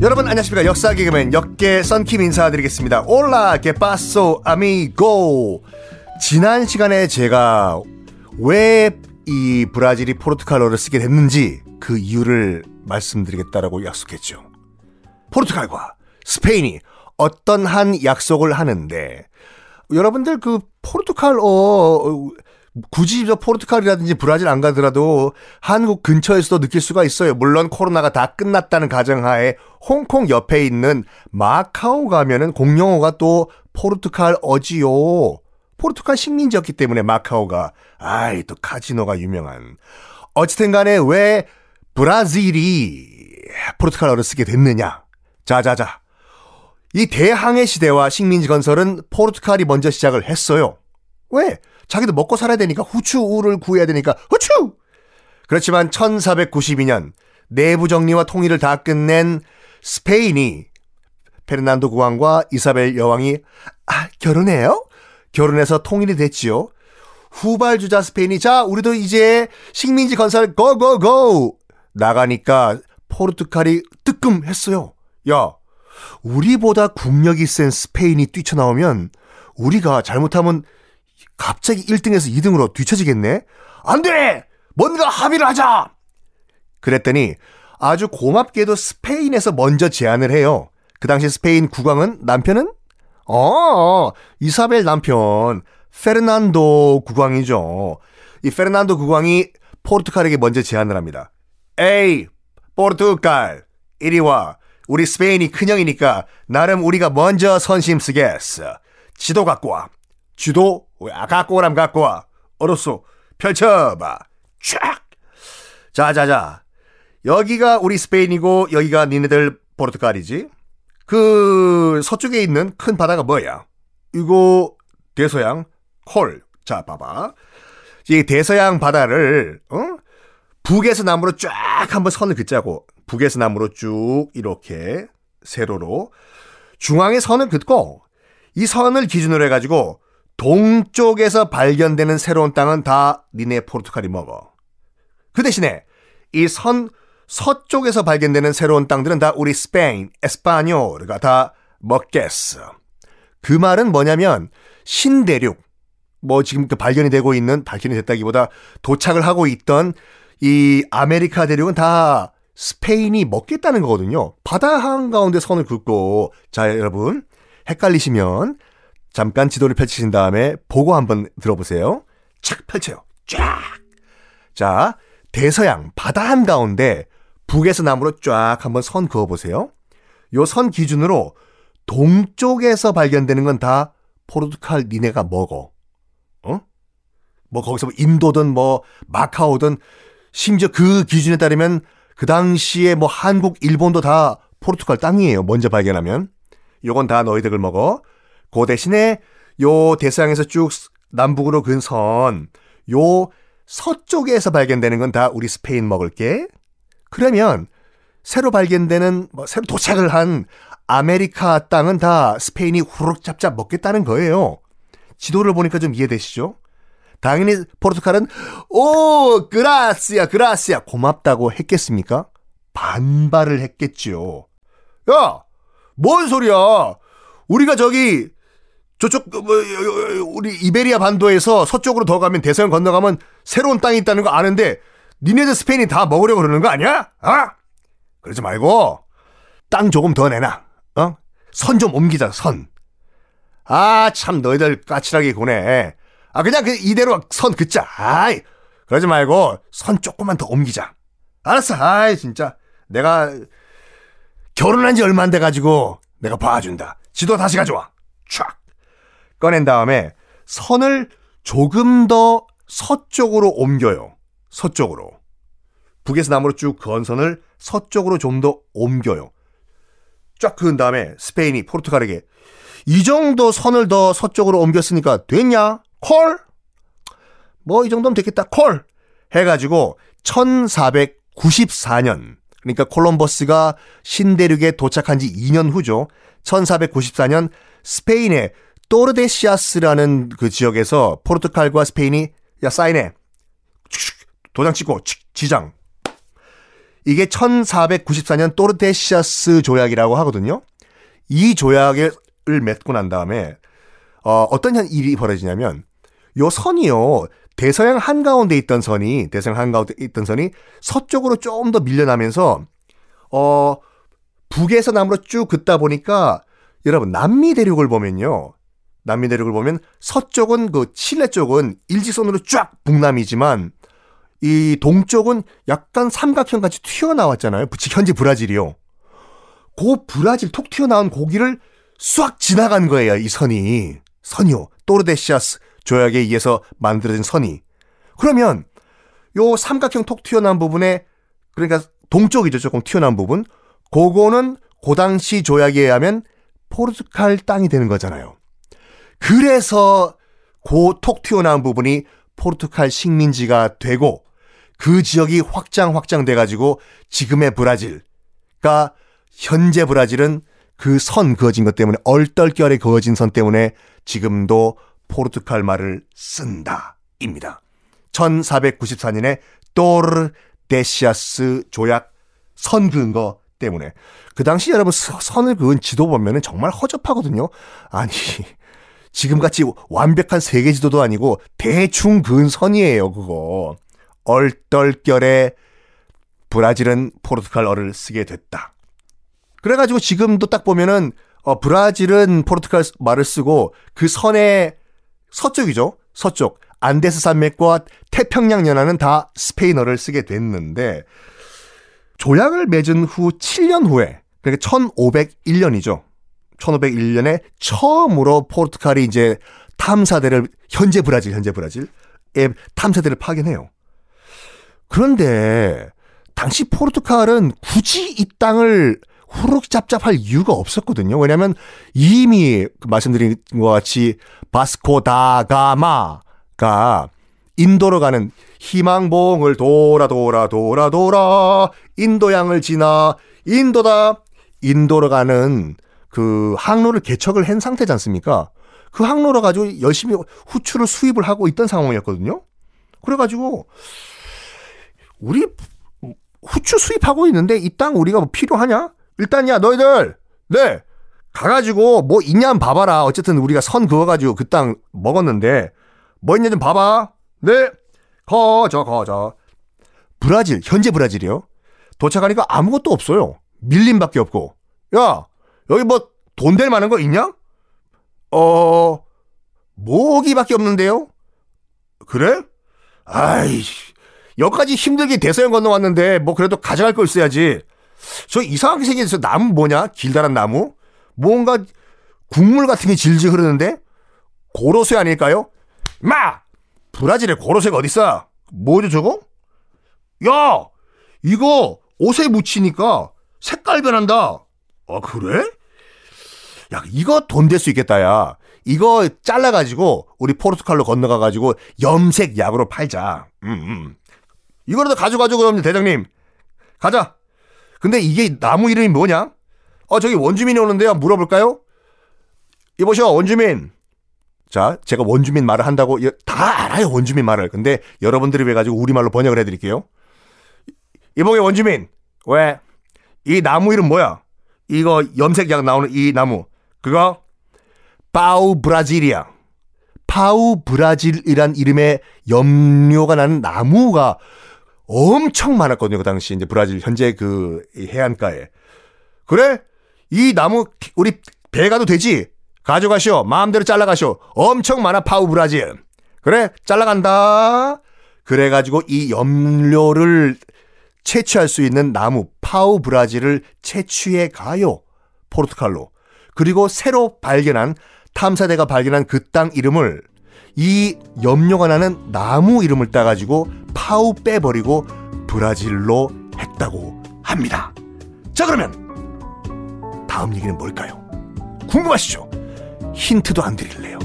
여러분 안녕하십니까. 역사 개그맨 역개 썬킴 인사드리겠습니다. Hola qué pasó amigo 지난 시간에 제가 왜 이 브라질이 포르투갈어를 쓰게 됐는지 그 이유를 말씀드리겠다라고 약속했죠. 포르투갈과 스페인이 어떤 한 약속을 하는데 여러분들 그 포르투갈어 굳이 저 포르투갈이라든지 브라질 안 가더라도 한국 근처에서도 느낄 수가 있어요. 물론 코로나가 다 끝났다는 가정하에 홍콩 옆에 있는 마카오 가면은 공용어가 또 포르투갈 어지요. 포르투갈 식민지였기 때문에 마카오가 아이 또 카지노가 유명한 어찌든 간에 왜 브라질이 포르투갈어를 쓰게 됐느냐. 자자자. 이 대항해 시대와 식민지 건설은 포르투갈이 먼저 시작을 했어요. 왜? 자기도 먹고 살아야 되니까 후추를 구해야 되니까 후추! 그렇지만 1492년 내부 정리와 통일을 다 끝낸 스페인이 페르난도 국왕과 이사벨 여왕이 아, 결혼해요? 결혼해서 통일이 됐지요. 후발주자 스페인이 자 우리도 이제 식민지 건설 고고고 나가니까 포르투갈이 뜨끔했어요. 야 우리보다 국력이 센 스페인이 뛰쳐나오면 우리가 잘못하면 갑자기 1등에서 2등으로 뒤처지겠네? 안 돼! 뭔가 합의를 하자! 그랬더니 아주 고맙게도 스페인에서 먼저 제안을 해요. 그 당시 스페인 국왕은 남편은? 어, 이사벨 남편, 페르난도 국왕이죠. 이 페르난도 국왕이 포르투갈에게 먼저 제안을 합니다. 에이, 포르투갈, 이리 와. 우리 스페인이 큰형이니까 나름 우리가 먼저 선심 쓰겠어. 지도 갖고 와. 지도 아, 갖고 오람 갖고 와. 어로소 펼쳐봐. 쫙. 자자자. 여기가 우리 스페인이고 여기가 니네들 포르투갈이지. 그 서쪽에 있는 큰 바다가 뭐야? 이거 대서양 콜. 자 봐봐. 이 대서양 바다를 어? 북에서 남으로 쫙 한번 선을 긋자고 북에서 남으로 쭉 이렇게 세로로 중앙에 선을 긋고 이 선을 기준으로 해가지고 동쪽에서 발견되는 새로운 땅은 다 니네 포르투갈이 먹어. 그 대신에 이 선 서쪽에서 발견되는 새로운 땅들은 다 우리 스페인, 에스파뇰가 다 먹겠어. 그 말은 뭐냐면 신대륙, 뭐 지금 그 발견이 되고 있는 발견이 됐다기보다 도착을 하고 있던 이 아메리카 대륙은 다 스페인이 먹겠다는 거거든요. 바다 한가운데 선을 긋고 자 여러분 헷갈리시면 잠깐 지도를 펼치신 다음에 보고 한번 들어보세요. 착 펼쳐요. 쫙. 자 대서양 바다 한가운데 북에서 남으로 쫙 한번 선 그어 보세요. 요 선 기준으로 동쪽에서 발견되는 건 다 포르투갈 니네가 먹어. 어? 뭐 거기서 뭐 인도든 뭐 마카오든 심지어 그 기준에 따르면 그 당시에 뭐 한국, 일본도 다 포르투갈 땅이에요. 먼저 발견하면. 요건 다 너희들 을 먹어. 그 대신에 요 대서양에서 쭉 남북으로 근 선, 요 서쪽에서 발견되는 건 다 우리 스페인 먹을게. 그러면 새로 발견되는 뭐 새로 도착을 한 아메리카 땅은 다 스페인이 후룩 잡잡 먹겠다는 거예요. 지도를 보니까 좀 이해되시죠? 당연히 포르투갈은 오 gracias gracias 고맙다고 했겠습니까? 반발을 했겠죠. 야, 뭔 소리야? 우리가 저기 저쪽 뭐, 우리 이베리아 반도에서 서쪽으로 더 가면 대서양 건너가면 새로운 땅이 있다는 거 아는데 니네들 스페인이 다 먹으려고 그러는 거 아니야? 아? 그러지 말고 땅 조금 더 내놔. 어? 선 좀 옮기자. 선. 아, 참 너희들 까칠하게 구네. 아, 그냥 그 이대로 선 긋자. 아이, 그러지 말고 선 조금만 더 옮기자. 알았어. 아이, 진짜. 내가 결혼한 지 얼마 안 돼 가지고 내가 봐준다. 지도 다시 가져와. 촥. 꺼낸 다음에 선을 조금 더 서쪽으로 옮겨요. 서쪽으로. 북에서 남으로 쭉 그은 선을 서쪽으로 좀 더 옮겨요. 쫙 그은 다음에 스페인이 포르투갈에게 이 정도 선을 더 서쪽으로 옮겼으니까 됐냐? 콜? 뭐 이 정도면 됐겠다. 콜! 해가지고 1494년 그러니까 콜럼버스가 신대륙에 도착한 지 2년 후죠. 1494년 스페인의 또르데시아스라는 그 지역에서 포르투갈과 스페인이 야 사인해 도장 찍고 지장. 이게 1494년 또르테시아스 조약이라고 하거든요. 이 조약을 맺고 난 다음에 어, 어떤 일이 벌어지냐면 요 선이요. 대서양 한가운데 있던 선이 대서양 한가운데 있던 선이 서쪽으로 조금 더 밀려나면서 어 북에서 남으로 쭉 긋다 보니까 여러분 남미 대륙을 보면요. 남미 대륙을 보면 서쪽은 그 칠레 쪽은 일직선으로 쫙 북남이지만 이 동쪽은 약간 삼각형 같이 튀어나왔잖아요. 현재 브라질이요. 그 브라질 톡 튀어나온 고기를 싹 지나간 거예요. 이 선이. 선이요. 또르데시아스 조약에 의해서 만들어진 선이. 그러면 요 삼각형 톡 튀어나온 부분에 그러니까 동쪽이죠. 조금 튀어나온 부분. 그거는 그 당시 조약에 의하면 포르투갈 땅이 되는 거잖아요. 그래서 그톡 튀어나온 부분이 포르투갈 식민지가 되고 그 지역이 확장 확장돼 가지고 지금의 브라질가 현재 브라질은 그 선 그어진 것 때문에 얼떨결에 그어진 선 때문에 지금도 포르투갈 말을 쓴다입니다. 1494년에 또르 데시아스 조약 선 그은 거 때문에 그 당시 여러분 선을 그은 지도 보면은 정말 허접하거든요. 아니 지금같이 완벽한 세계 지도도 아니고 대충 그은 선이에요 그거. 얼떨결에 브라질은 포르투갈어를 쓰게 됐다. 그래가지고 지금도 딱 보면은 어, 브라질은 포르투갈 말을 쓰고 그 선의 서쪽이죠. 서쪽. 안데스 산맥과 태평양 연안은 다 스페인어를 쓰게 됐는데 조약을 맺은 후 7년 후에 그러니까 1501년이죠. 1501년에 처음으로 포르투갈이 이제 탐사대를 현재 브라질 현재 브라질의 탐사대를 파견해요. 그런데 당시 포르투갈은 굳이 이 땅을 후룩 짭짭할 이유가 없었거든요. 왜냐하면 이미 그 말씀드린 것 같이 바스코 다가마가 인도로 가는 희망봉을 돌아 돌아 돌아 돌아 인도양을 지나 인도다 인도로 가는 그 항로를 개척을 한 상태지 않습니까? 그 항로로 가지고 열심히 후추를 수입을 하고 있던 상황이었거든요. 그래가지고 우리 후추 수입하고 있는데 이 땅 우리가 뭐 필요하냐? 일단 야 너희들 네 가가지고 뭐 있냐 한 봐봐라. 어쨌든 우리가 선 그어가지고 그 땅 먹었는데 뭐 있냐 좀 봐봐. 네 거저 거저 브라질 현재 브라질이요. 도착하니까 아무것도 없어요. 밀림밖에 없고 야 여기 뭐 돈 될 만한 거 있냐? 어 모기밖에 없는데요. 그래? 아이 여기까지 힘들게 대서양 건너왔는데 뭐 그래도 가져갈 걸 있어야지. 저 이상하게 생긴 저 나무 뭐냐? 길다란 나무? 뭔가 국물 같은 게 질질 흐르는데? 고로쇠 아닐까요? 마! 브라질에 고로쇠가 어딨어? 뭐죠 저거? 야! 이거 옷에 묻히니까 색깔 변한다. 아, 그래? 야, 이거 돈 될 수 있겠다, 야. 이거 잘라가지고, 우리 포르투갈로 건너가가지고, 염색 약으로 팔자. 음, 음. 이거라도 가져가죠, 그럼, 대장님. 가자. 근데 이게 나무 이름이 뭐냐? 어, 저기 원주민이 오는데요. 물어볼까요? 이보셔, 원주민. 자, 제가 원주민 말을 한다고 다 알아요, 원주민 말을. 근데 여러분들이 왜가지고 우리말로 번역을 해드릴게요. 이봉의 원주민. 왜? 이 나무 이름 뭐야? 이거 염색약 나오는 이 나무. 그거? 파우 브라질이야. 파우 브라질이란 이름의 염료가 나는 나무가 엄청 많았거든요. 그 당시 이제 브라질 현재 그 해안가에. 그래? 이 나무 우리 배 가도 되지? 가져가시오. 마음대로 잘라가시오. 엄청 많아 파우 브라질. 그래? 잘라간다. 그래가지고 이 염료를 채취할 수 있는 나무 파우 브라질을 채취해 가요. 포르투갈로. 그리고 새로 발견한 탐사대가 발견한 그 땅 이름을 이 염료가 나는 나무 이름을 따가지고 파우 빼버리고 브라질로 했다고 합니다. 자, 그러면 다음 얘기는 뭘까요? 궁금하시죠? 힌트도 안 드릴래요.